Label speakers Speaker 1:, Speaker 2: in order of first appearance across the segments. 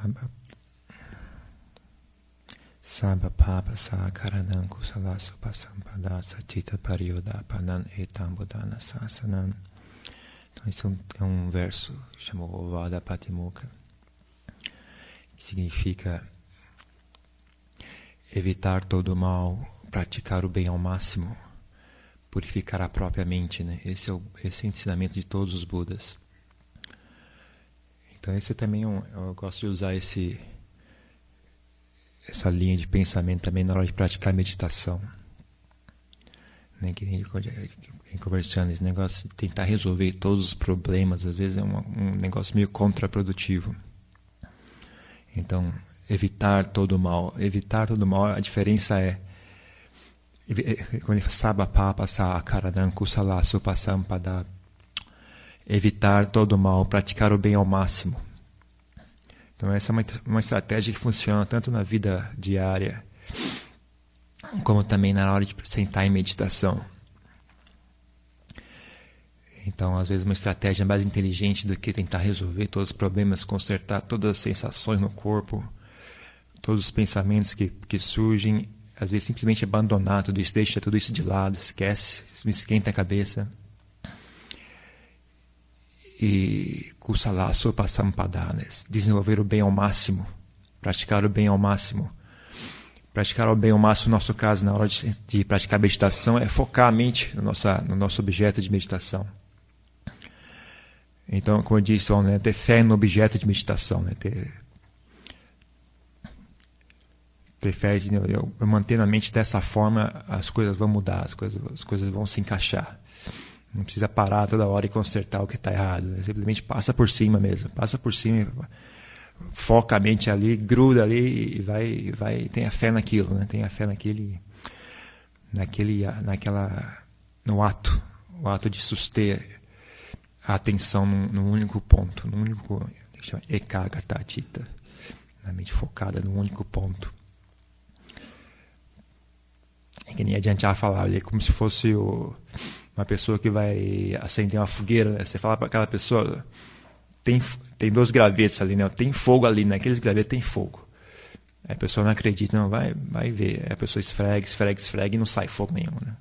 Speaker 1: Saba. Saba papa sa karanam kusala supasampada satita parioda panan bodhana sasanam. Então, isso é um é verso chamado Ovada Patimuka, que significa evitar todo o mal, praticar o bem ao máximo, purificar a própria mente. Né? Esse, é o, esse é o ensinamento de todos os Budas. Então, esse também é um, eu gosto de usar esse, essa linha de pensamento também na hora de praticar meditação. Né? Que nem conversando, esse negócio de tentar resolver todos os problemas, às vezes é um, um negócio meio contraprodutivo. Então, evitar todo o mal. Evitar todo o mal, a diferença é quando ele fala papa sa karadan kusala supasampada evitar todo o mal, praticar o bem ao máximo. Então essa é uma, uma estratégia que funciona tanto na vida diária como também na hora de sentar em meditação. Então, às vezes, uma estratégia mais inteligente do que tentar resolver todos os problemas, consertar todas as sensações no corpo, todos os pensamentos que, que surgem, às vezes simplesmente abandonar tudo isso, deixa tudo isso de lado, esquece, esquenta a cabeça. E kusala sopa sampadanas, desenvolver o bem ao máximo, praticar o bem ao máximo. Praticar o bem ao máximo, no nosso caso, na hora de, de praticar meditação, é focar a mente no, nossa, no nosso objeto de meditação. Então, como eu disse, né, ter fé no objeto de meditação, né, ter ter fé de eu, eu manter na mente dessa forma, as coisas vão mudar, as coisas, as coisas vão se encaixar. Não precisa parar toda hora e consertar o que está errado. Né? Simplesmente passa por cima mesmo. Passa por cima, foca a mente ali, gruda ali e vai, vai tenha fé naquilo, né? Tenha fé naquele, naquele, naquela, no ato, o ato de suster a atenção num, num único ponto, num único, chama ekagatatita, na mente focada num único ponto. É que nem adiantar falar ali, como se fosse o, uma pessoa que vai acender uma fogueira, né? Você fala para aquela pessoa, tem, tem dois gravetos ali, né? Tem fogo ali, naqueles né? gravetos tem fogo. Aí a pessoa não acredita, não, vai, vai ver. Aí a pessoa esfrega, esfrega, esfrega e não sai fogo nenhum, né?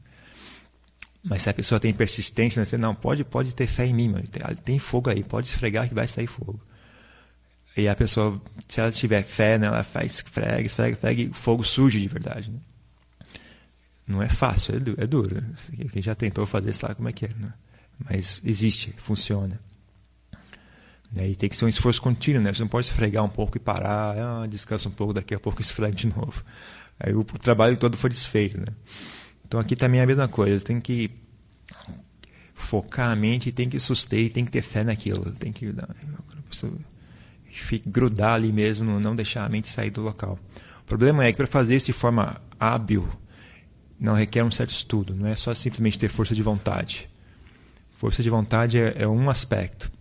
Speaker 1: Mas se a pessoa tem persistência, né? você não pode, pode ter fé em mim, mano. Tem, tem fogo aí, pode esfregar que vai sair fogo. E a pessoa, se ela tiver fé, né, ela faz esfrega, esfrega, esfrega e fogo surge de verdade. Né? Não é fácil, é, duro. É duro. Quem já tentou fazer sabe como é que é. Né? Mas existe, funciona. E tem que ser um esforço contínuo, né? Você não pode esfregar um pouco e parar, ah, descansa um pouco, daqui a pouco esfrega de novo. Aí o, o trabalho todo foi desfeito, né? Então aqui também é a mesma coisa, tem que focar a mente, tem que suster, tem que ter fé naquilo, tem que grudar ali mesmo, não deixar a mente sair do local. O problema é que para fazer isso de forma hábil, não requer um certo estudo, não é só simplesmente ter força de vontade. Força de vontade é, é um aspecto,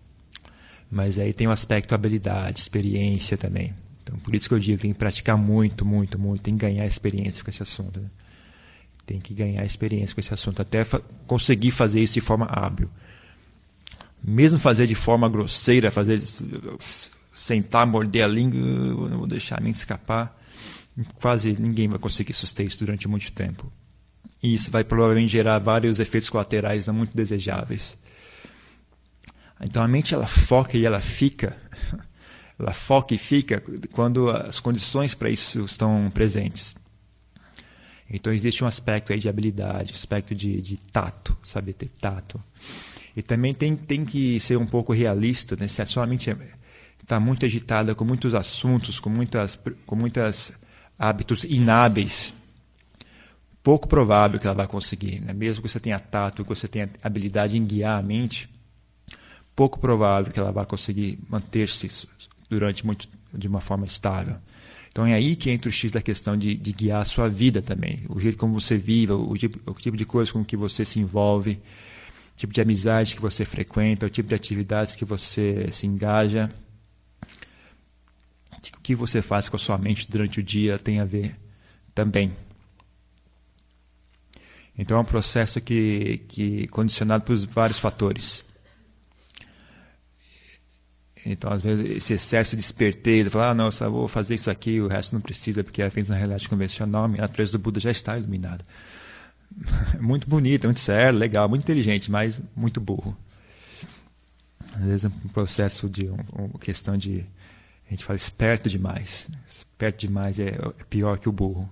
Speaker 1: mas aí tem o aspecto habilidade, experiência também. Então por isso que eu digo tem que praticar muito, muito, muito, tem que ganhar experiência com esse assunto. Né? Tem que ganhar experiência com esse assunto, até fa conseguir fazer isso de forma hábil. Mesmo fazer de forma grosseira, fazer sentar, morder a língua, eu não vou deixar a mente escapar. Quase ninguém vai conseguir suster isso durante muito tempo. E isso vai provavelmente gerar vários efeitos colaterais não muito desejáveis. Então a mente ela foca e ela fica, ela foca e fica quando as condições para isso estão presentes. Então existe um aspecto aí de habilidade, aspecto de, de tato, saber ter tato. E também tem, tem que ser um pouco realista, né? Se a sua mente está muito agitada com muitos assuntos, com muitas, com muitos hábitos inábeis, pouco provável que ela vai conseguir. Né? Mesmo que você tenha tato, que você tenha habilidade em guiar a mente, pouco provável que ela vai conseguir manter-se durante muito de uma forma estável. Então é aí que entra o X da questão de, de guiar a sua vida também. O jeito como você vive, o, tipo, o tipo de coisas com que você se envolve, o tipo de amizade que você frequenta, o tipo de atividades que você se engaja. O que você faz com a sua mente durante o dia tem a ver também. Então é um processo que, que é condicionado por vários fatores. Então, às vezes, esse excesso de esperteza, falar, ah, não, eu só vou fazer isso aqui, o resto não precisa, porque é feito na realidade convencional, a natureza do Buda já está iluminada. Muito bonito, muito sério, legal, muito inteligente, mas muito burro. Às vezes é um processo de um, uma questão de a gente fala esperto demais. Esperto demais é, é pior que o burro.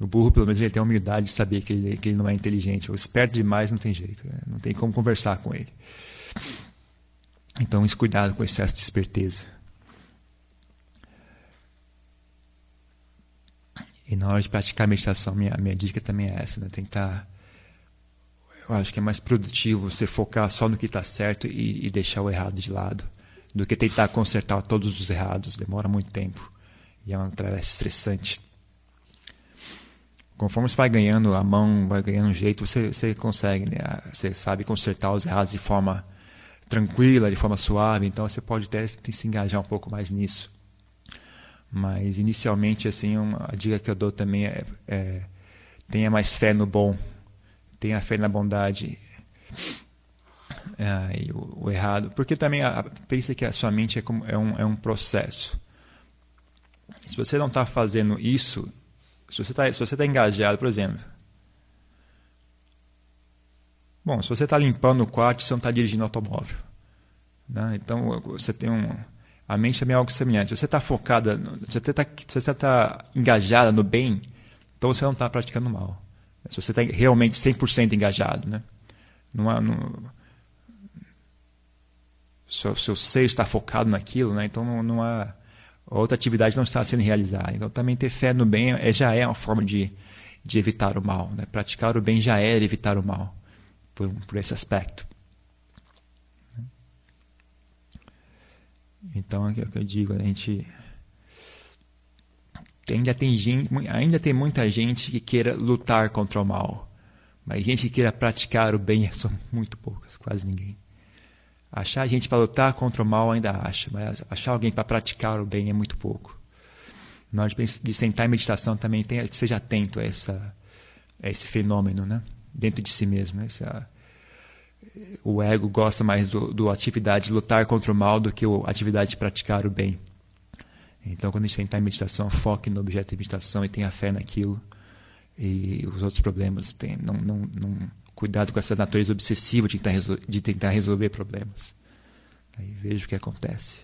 Speaker 1: O burro, pelo menos, ele tem a humildade de saber que ele, que ele não é inteligente. O esperto demais não tem jeito. Né? Não tem como conversar com ele. Então, esse cuidado com o excesso de esperteza. E na hora de praticar a meditação, minha, minha dica também é essa, né? Tentar. Eu acho que é mais produtivo você focar só no que está certo e, e, deixar o errado de lado, do que tentar consertar todos os errados. Demora muito tempo. E é uma tarefa estressante. Conforme você vai ganhando a mão, vai ganhando um jeito, você, você consegue, né? Você sabe consertar os errados de forma tranquila, de forma suave, então você pode até se engajar um pouco mais nisso. Mas inicialmente, assim, uma, a dica que eu dou também é, é tenha mais fé no bom, tenha fé na bondade. É, e o, o, errado, porque também a, pensa que a sua mente é, como, é, um, é um processo. Se você não está fazendo isso, se você está tá engajado, por exemplo, Bom, se você está limpando o quarto, você não está dirigindo automóvel. Né? Então, você tem um. A mente também é algo semelhante. Se você está focada, se você está tá engajada no bem, então você não está praticando mal. Se você está realmente 100% engajado, né? Não há, não, seu, seu ser está focado naquilo, né? Então não, não há outra atividade não está sendo realizada. Então também ter fé no bem é, já é uma forma de, de evitar o mal. Né? Praticar o bem já é evitar o mal por, por esse aspecto. Então, é o que eu digo, a gente ainda tem, gente, ainda tem muita gente que queira lutar contra o mal, mas gente que queira praticar o bem são muito poucas, quase ninguém. Achar gente para lutar contra o mal ainda acha, mas achar alguém para praticar o bem é muito pouco. Na hora de sentar em meditação também tem, seja atento a, essa, a esse fenômeno, né? dentro de si mesmo. Né? Essa, o ego gosta mais do, do atividade de lutar contra o mal do que a atividade de praticar o bem. Então, quando a gente está em meditação, foque no objeto de meditação e tenha fé naquilo. E os outros problemas, tem, não, não, não, cuidado com essa natureza obsessiva de tentar, de tentar resolver problemas. Aí veja o que acontece.